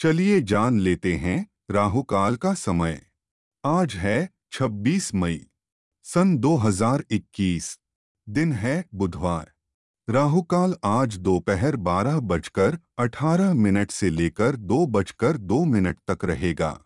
चलिए जान लेते हैं राहुकाल का समय। आज है 26 मई, सन 2021 दिन है बुधवार। राहुकाल आज दोपहर बारह बजकर अठारह मिनट से लेकर दो बजकर दो मिनट तक रहेगा।